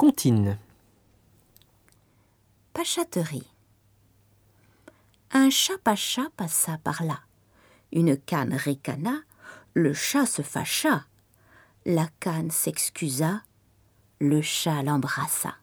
Contine. Pachaterie. Un chat pacha passa par là. Une canne ricana, le chat se fâcha. La canne s'excusa, le chat l'embrassa.